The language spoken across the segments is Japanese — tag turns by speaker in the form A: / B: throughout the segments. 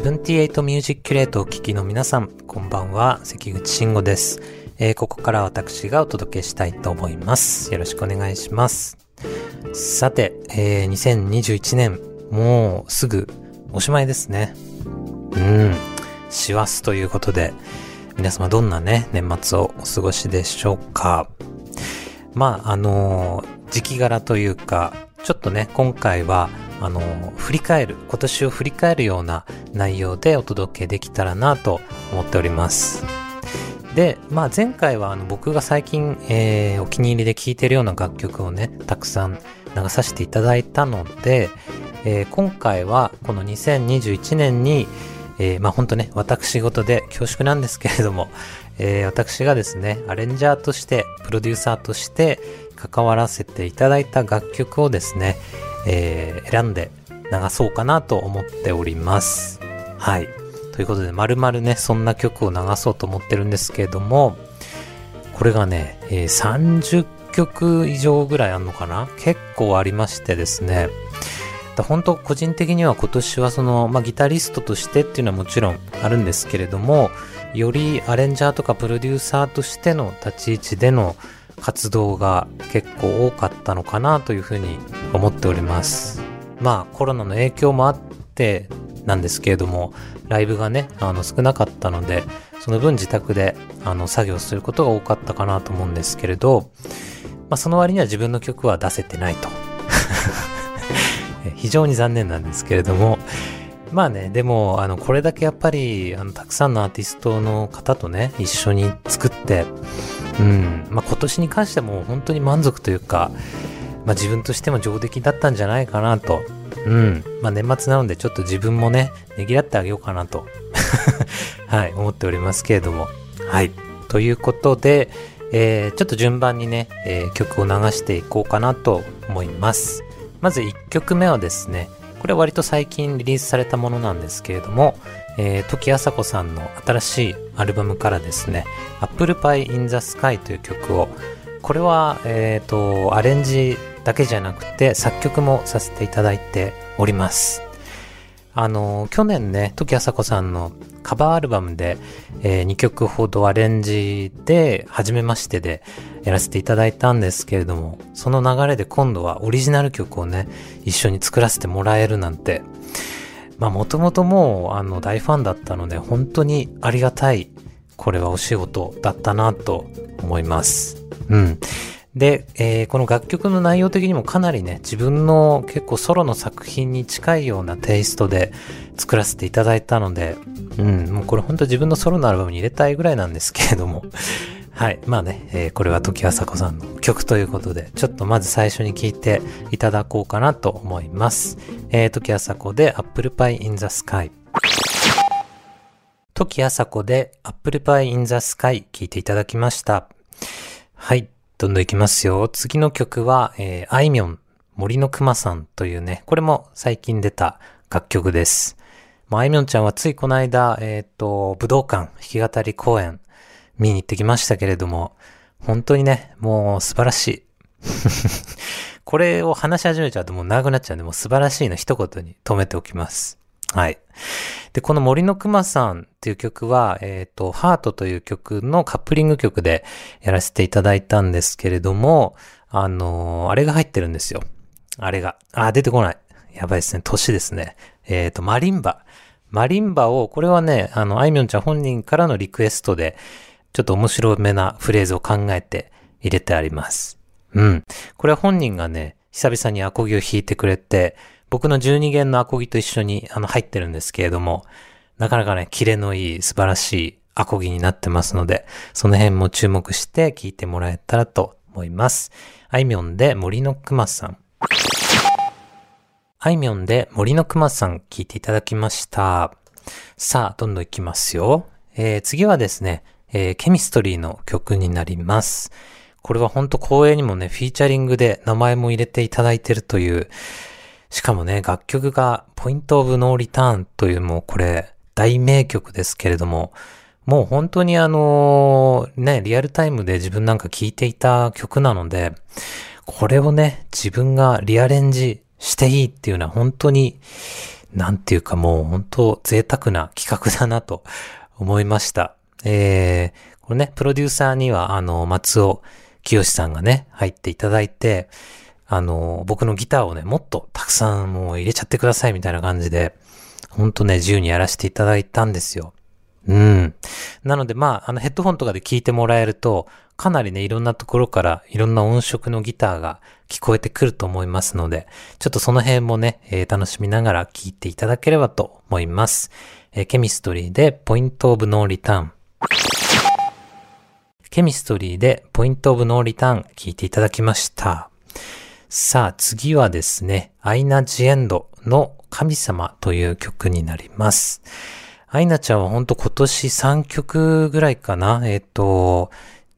A: 78
B: ミュージックレートを聴きの皆さん、こんばんは、関口慎吾です、えー、ここから私がお届けしたいと思います。よろしくお願いします。さて、えー、2021年、もうすぐおしまいですね。うん、師走ということで、皆様どんなね、年末をお過ごしでしょうか。まあ、あのー、時期柄というか、ちょっとね、今回は、あの振り返る、今年を振り返るような内容でお届けできたらなと思っております。で、まあ前回はあの僕が最近、えーお気に入りで聴いてるような楽曲をね、たくさん流させていただいたので、えー今回はこの2021年に、えーまあ本当ね、私事で恐縮なんですけれども、えー私がですね、アレンジャーとして、プロデューサーとして関わらせていただいた楽曲をですね、えー選んで流そうかなと思っております。はい。ということで、まるまるね、そんな曲を流そうと思ってるんですけれども、これがね、えー30曲以上ぐらいあるのかな？結構ありましてですね。本当個人的には今年はその、まあ、ギタリストとしてっていうのはもちろんあるんですけれども、よりアレンジャーとかプロデューサーとしての立ち位置での活動が結構多かったのかなというふうに思っております。まあコロナの影響もあってなんですけれども、ライブがね、あの少なかったので、その分自宅であの作業することが多かったかなと思うんですけれど、まあその割には自分の曲は出せてないと。非常に残念なんですけれども、まあね、でも、あの、これだけやっぱり、あの、たくさんのアーティストの方とね、一緒に作って、うん、まあ今年に関しても本当に満足というか、まあ自分としても上出来だったんじゃないかなと。うん。まあ年末なのでちょっと自分もね、ねぎらってあげようかなと。はい、思っておりますけれども。はい。ということで、えーちょっと順番にね、えー曲を流していこうかなと思います。まず1曲目はですね、これは割と最近リリースされたものなんですけれども、えー、時あさこさんの新しいアルバムからですね、Apple Pie in the Sky という曲を、これは、えっ、と、アレンジだけじゃなくて作曲もさせていただいております。あの、去年ね、時あさこさんのカバーアルバムで、え2曲ほどアレンジで、初めましてでやらせていただいたんですけれども、その流れで今度はオリジナル曲をね、一緒に作らせてもらえるなんて、まあもともともうあの大ファンだったので、本当にありがたい、これはお仕事だったなと思います。うん。で、えーこの楽曲の内容的にもかなりね、自分の結構ソロの作品に近いようなテイストで作らせていただいたので、うん、もうこれ本当自分のソロのアルバムに入れたいぐらいなんですけれども、はい。まあね、えーこれは時あさこさんの曲ということで、ちょっとまず最初に聴いていただこうかなと思います。えー、時あさこで Apple Pie in the Sky。時あさこで Apple Pie in the Sky 聴いていただきました。はい。どんどんいきますよ。次の曲は、えー、あいみょん、森のくまさんというね、これも最近出た楽曲です。もうあいみょんちゃんはついこの間、えっ、と、武道館弾き語り公演見に行ってきましたけれども、本当にね、もう素晴らしい。これを話し始めちゃうともう長くなっちゃうんで、もう素晴らしいの一言に止めておきます。はい。で、この森のくまさんっていう曲は、えっ、と、ハートという曲のカップリング曲でやらせていただいたんですけれども、あのーあれが入ってるんですよ。あれが。あ、出てこない。やばいですね。年ですね。えっ、と、マリンバ。マリンバを、これはね、あの、あいみょんちゃん本人からのリクエストで、ちょっと面白めなフレーズを考えて入れてあります。うん。これは本人がね、久々にアコギを弾いてくれて、僕の12弦のアコギと一緒にあの入ってるんですけれども、なかなかね、キレのいい素晴らしいアコギになってますので、その辺も注目して聴いてもらえたらと思います。あいみょんで森のくまさん。あいみょんで森のくまさん聴いていただきました。さあ、どんどんいきますよ。えー、次はですね、えー、ケミストリーの曲になります。これはほんと光栄にもね、フィーチャリングで名前も入れていただいてるという、しかもね、楽曲がポイントオブノーリターンというもうこれ大名曲ですけれども、もう本当にあの、ね、リアルタイムで自分なんか聴いていた曲なので、これをね、自分がリアレンジしていいっていうのは本当に、なんていうかもう本当贅沢な企画だなと思いました。えー、これね、プロデューサーにはあの、松尾清さんがね、入っていただいて、あの、僕のギターをね、もっとたくさんもう入れちゃってくださいみたいな感じで、ほんとね、自由にやらせていただいたんですよ。うん。なので、まあ、あの、ヘッドホンとかで聞いてもらえると、かなりね、いろんなところからいろんな音色のギターが聞こえてくると思いますので、ちょっとその辺もね、えー、楽しみながら聞いていただければと思います。えー、ケミストリーでポイントオブノーリターン。CHEMISTRY で Point of No Return 聞いていただきました。さあ、次はですね、アイナ・ジ・エンドの神様という曲になります。アイナちゃんはほんと今年3曲ぐらいかな、えっ、ー、と、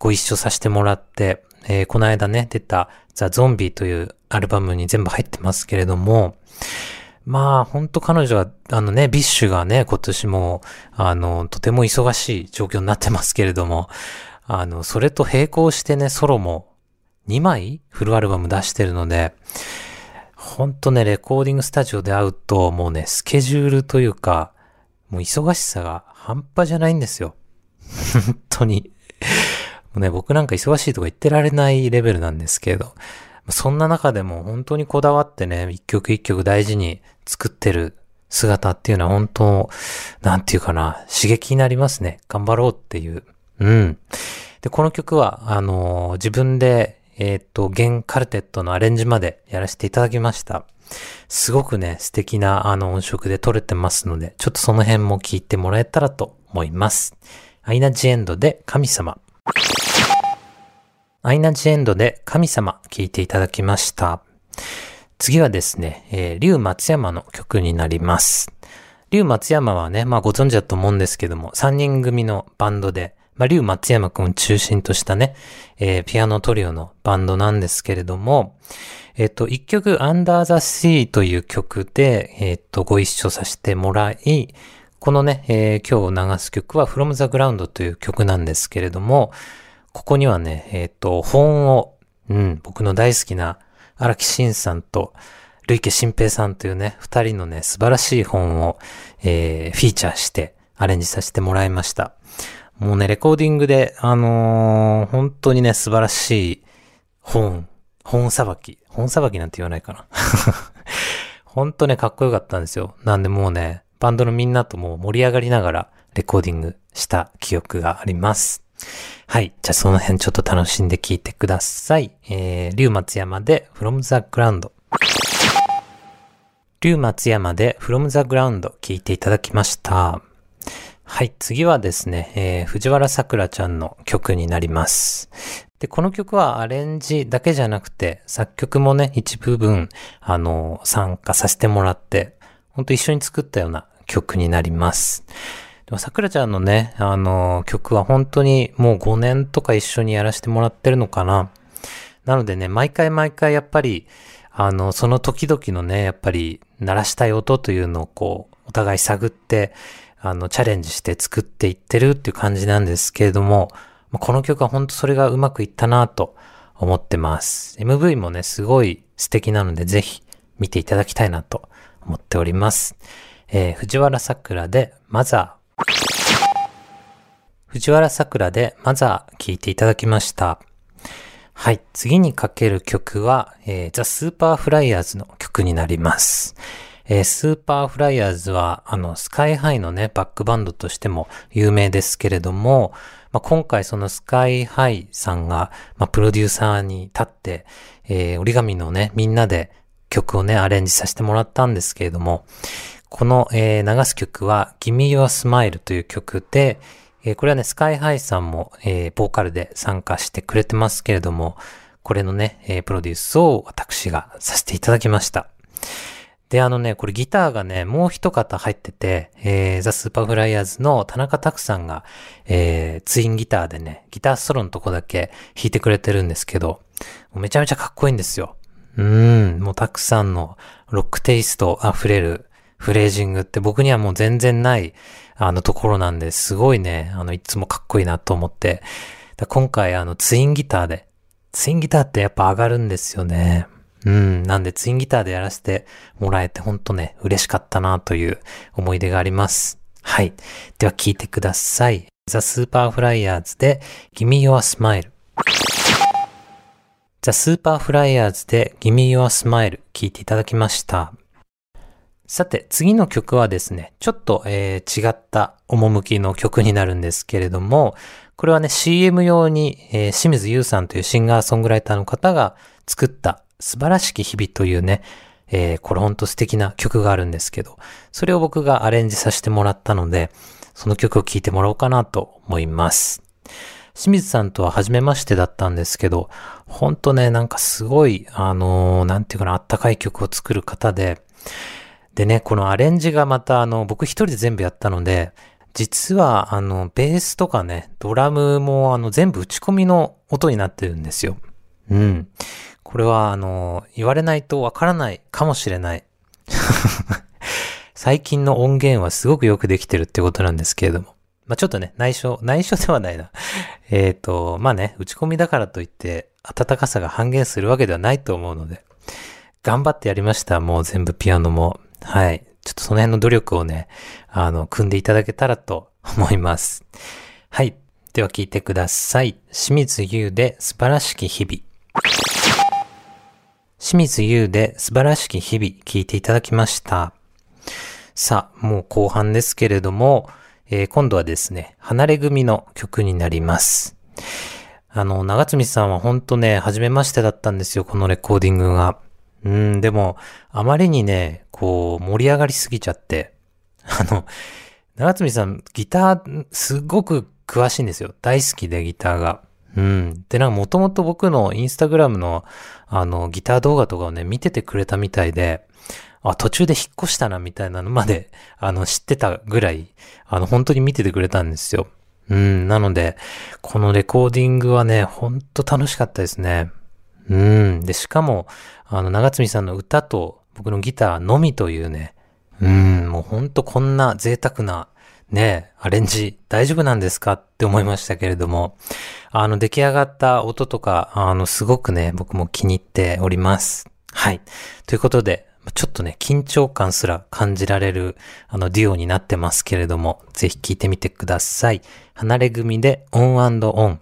B: ご一緒させてもらって、えー、この間ね、出た THE ZOMBIE というアルバムに全部入ってますけれども、まあ、ほんと彼女は、あのね、 BiSH がね、今年も、あの、とても忙しい状況になってますけれども、あの、それと並行してね、ソロも2枚フルアルバム出してるので、ほんとね、レコーディングスタジオで会うと、もうね、スケジュールというか、もう忙しさが半端じゃないんですよ。本当に。もうね、僕なんか忙しいとか言ってられないレベルなんですけど、そんな中でも本当にこだわってね、一曲一曲大事に作ってる姿っていうのは本当、なんていうかな、刺激になりますね。頑張ろうっていう。うん。で、この曲は、あのー、自分で、えっ、と、弦カルテットのアレンジまでやらせていただきました。すごくね、素敵なあの音色で撮れてますので、ちょっとその辺も聞いてもらえたらと思います。アイナ・ジ・エンドで神様。アイナ・ジ・エンドで神様聞いていただきました。次はですね、えー、竜松山の曲になります。竜松山はね、まあご存知だと思うんですけども、3人組のバンドで、まあ竜松山くんを中心としたね、えー、ピアノトリオのバンドなんですけれども、えっ、と、一曲 Under the Sea という曲で、えっ、と、ご一緒させてもらい、このね、えー、今日流す曲は From the Ground という曲なんですけれども、ここにはね、えっ、と、本を、うん、僕の大好きな荒木慎さんと、累計新平さんというね、二人のね、素晴らしい本を、えー、フィーチャーしてアレンジさせてもらいました。もうね、レコーディングで、あのー、本当にね、素晴らしい本本さばき。本さばきなんて言わないかな。ほんとね、かっこよかったんですよ。なんでもうね、バンドのみんなともう盛り上がりながらレコーディングした記憶があります。はい。じゃあその辺ちょっと楽しんで聞いてください。えー、竜松山で From the Ground。竜松山で From the Ground 聞いていただきました。はい。次はですね、えー、藤原さくらちゃんの曲になります。で、この曲はアレンジだけじゃなくて、作曲もね、一部分、あの、参加させてもらって、ほんと一緒に作ったような曲になります。でも、桜ちゃんのね、あの、曲は本当にもう5年とか一緒にやらせてもらってるのかな。なのでね、毎回毎回やっぱり、あの、その時々のね、やっぱり鳴らしたい音というのをこう、お互い探って、あの、チャレンジして作っていってるっていう感じなんですけれども、この曲は本当それがうまくいったなと思ってます。MV もね、すごい素敵なのでぜひ見ていただきたいなと思っております。えー、藤原さくらで mother。藤原さくらで mother 聴いていただきました。はい。次にかける曲は、えー、ザ・スーパーフライヤーズの曲になります。えー、スーパーフライヤーズは、あの、スカイハイのね、バックバンドとしても有名ですけれども、まあ、今回そのスカイハイさんが、まあ、プロデューサーに立って、えー、折り紙のね、みんなで曲をね、アレンジさせてもらったんですけれども、この、えー、流す曲は、Gimme Your Smile という曲で、えーこれはね、スカイハイさんも、えーボーカルで参加してくれてますけれども、これのね、えプロデュースを私がさせていただきました。で、あのね、これギターがね、もう一方入ってて、えー、ザ・スーパーフライヤーズの田中拓さんが、えー、ツインギターでね、ギターソロのとこだけ弾いてくれてるんですけど、めちゃめちゃかっこいいんですよ。うん、もう拓さんのロックテイスト溢れるフレージングって僕にはもう全然ない、あのところなんで、すごいね、あの、いつもかっこいいなと思って、今回あの、ツインギターで、ツインギターってやっぱ上がるんですよね。うん。なんでツインギターでやらせてもらえてほんとね、嬉しかったなという思い出があります。はい。では聞いてください。ザ・スーパーフライヤーズで Gimme Your Smile。ザ・スーパーフライヤーズで Gimme Your Smile 聞いていただきました。さて、次の曲はですね、ちょっと、えー違った趣の曲になるんですけれども、これはね、CM 用に、えー清水優さんというシンガーソングライターの方が作った素晴らしき日々というね、えーこれほんと素敵な曲があるんですけど、それを僕がアレンジさせてもらったので、その曲を聴いてもらおうかなと思います。清水さんとは初めましてだったんですけど、ほんとね、なんかすごい、あのーなんていうかな、あったかい曲を作る方で、でね、このアレンジがまた、あの、僕一人で全部やったので、実は、あの、ベースとかね、ドラムも、あの、全部打ち込みの音になってるんですよ。うん。これは、あの、言われないとわからないかもしれない。最近の音源はすごくよくできてるってことなんですけれども。まあ、ちょっとね、内緒、内緒ではないな。えっと、まあね、打ち込みだからといって、暖かさが半減するわけではないと思うので、頑張ってやりました。もう全部ピアノも。はい。ちょっとその辺の努力をね、あの、組んでいただけたらと思います。はい。では聞いてください。清水優で素晴らしき日々。清水優で素晴らしき日々聞いていただきました。さあ、もう後半ですけれども、えー今度はですね、離れ組の曲になります。あの、長積さんは本当ね、初めましてだったんですよ、このレコーディングが。うん、でも、あまりにね、こう、盛り上がりすぎちゃって、あの、長積さん、ギター、すごく詳しいんですよ。大好きで、ギターが。うん。で、なんか、もともと僕のインスタグラムの、あの、ギター動画とかをね、見ててくれたみたいで、あ、途中で引っ越したな、みたいなのまで、あの、知ってたぐらい、あの、本当に見ててくれたんですよ。うん。なので、このレコーディングはね、ほんと楽しかったですね。うん。で、しかも、あの、長積さんの歌と僕のギターのみというね、うん、もうほんとこんな贅沢な、ねえ、アレンジ大丈夫なんですかって思いましたけれども、あの、出来上がった音とか、あの、すごくね、僕も気に入っております。はい。ということで、ちょっとね、緊張感すら感じられる、あの、デュオになってますけれども、ぜひ聴いてみてください。ハナレグミでオンオン。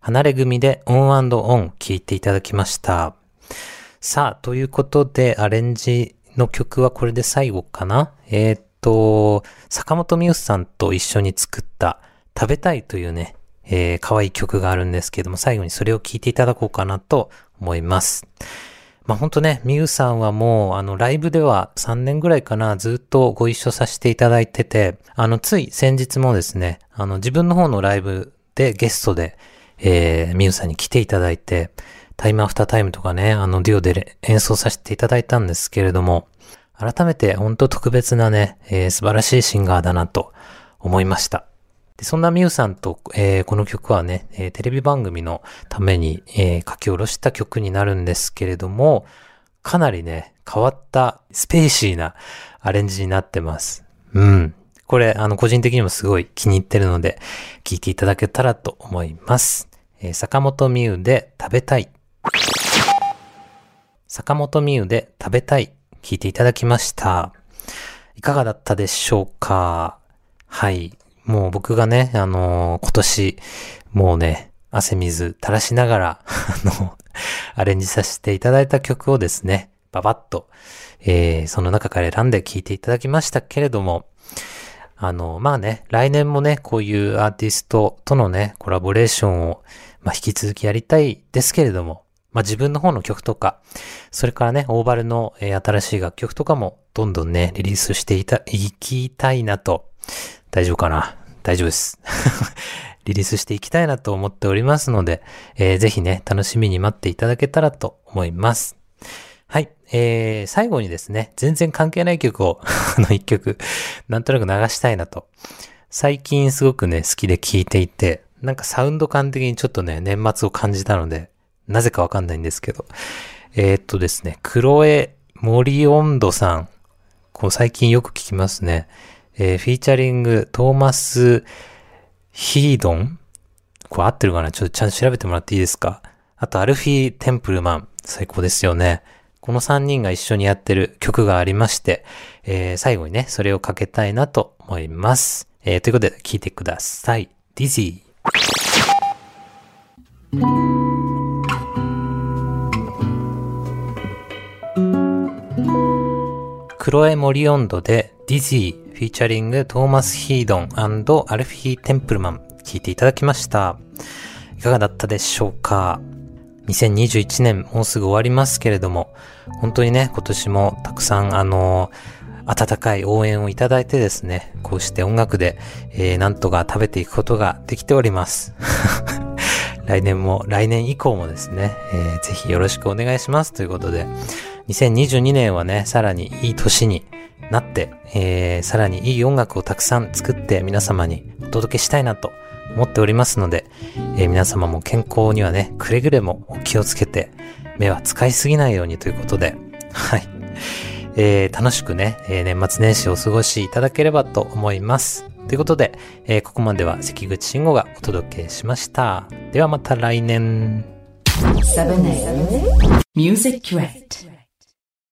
B: ハナレグミでオンオン聞いていただきました。さあ、ということで、アレンジの曲はこれで最後かな？えーと、坂本美優さんと一緒に作った食べたいというね、えー、可愛い曲があるんですけども、最後にそれを聴いていただこうかなと思います。まあほんとね、みゆさんはもう、あの、ライブでは3年ぐらいかな、ずっとご一緒させていただいてて、あの、つい先日もですね、あの、自分の方のライブでゲストで、えー、みゆさんに来ていただいて、タイムアフタータイムとかね、あの、デュオで演奏させていただいたんですけれども、改めて本当特別なね、えー素晴らしいシンガーだなと思いました。でそんなミュウさんと、えーこの曲はね、えーテレビ番組のために、えー書き下ろした曲になるんですけれども、かなりね、変わったスペーシーなアレンジになってます。うん。これ、あの、個人的にもすごい気に入ってるので、聴いていただけたらと思います。えー坂本美優で食べたい。坂本美優で食べたい。聞いていただきました。いかがだったでしょうか？はい。もう僕がね、あのー今年、もうね、汗水垂らしながら、あの、アレンジさせていただいた曲をですね、ババッと、えー、その中から選んで聴いていただきましたけれども、あの、まあね、来年もね、こういうアーティストとのね、コラボレーションを、まあ引き続きやりたいですけれども、まあ自分の方の曲とか、それからね、オーバルの、え新しい楽曲とかもどんどんね、リリースしていた、いきたいなと。大丈夫かな？大丈夫です。リリースしていきたいなと思っておりますので、えー、ぜひね、楽しみに待っていただけたらと思います。はい。えー、最後にですね、全然関係ない曲を あの一曲、なんとなく流したいなと。最近すごくね、好きで聴いていて、なんかサウンド感的にちょっとね、年末を感じたので、なぜかわかんないんですけど。えー、っとですね、クロエ・モリオンドさん。こう最近よく聞きますね。えー、フィーチャリング、トーマス・ヒードンこれ合ってるかな？ちょっとちゃんと調べてもらっていいですか？あと、アルフィー・テンプルマン。最高ですよね。この3人が一緒にやってる曲がありまして、えー、最後にね、それをかけたいなと思います。えー、ということで、聴いてください。Dizzy。クロエ・モリオンドで Dizzy フィーチャリングトーマス・ヒードンアルフィー・テンプルマン聴いていただきました。いかがだったでしょうか？2021年もうすぐ終わりますけれども、本当にね、今年もたくさんあの温かい応援をいただいてですね、こうして音楽で、えー、なんとか食べていくことができております。来年も、来年以降もですね、えー、ぜひよろしくお願いしますということで、2022年はね、さらにいい年になって、えー、さらにいい音楽をたくさん作って皆様にお届けしたいなと思っておりますので、えー、皆様も健康にはね、くれぐれもお気をつけて、目は使いすぎないようにということで、はい。えー、楽しくね、えー、年末年始をお過ごしいただければと思います。ということで、えー、ここまでは関口慎吾がお届けしました。ではまた来年。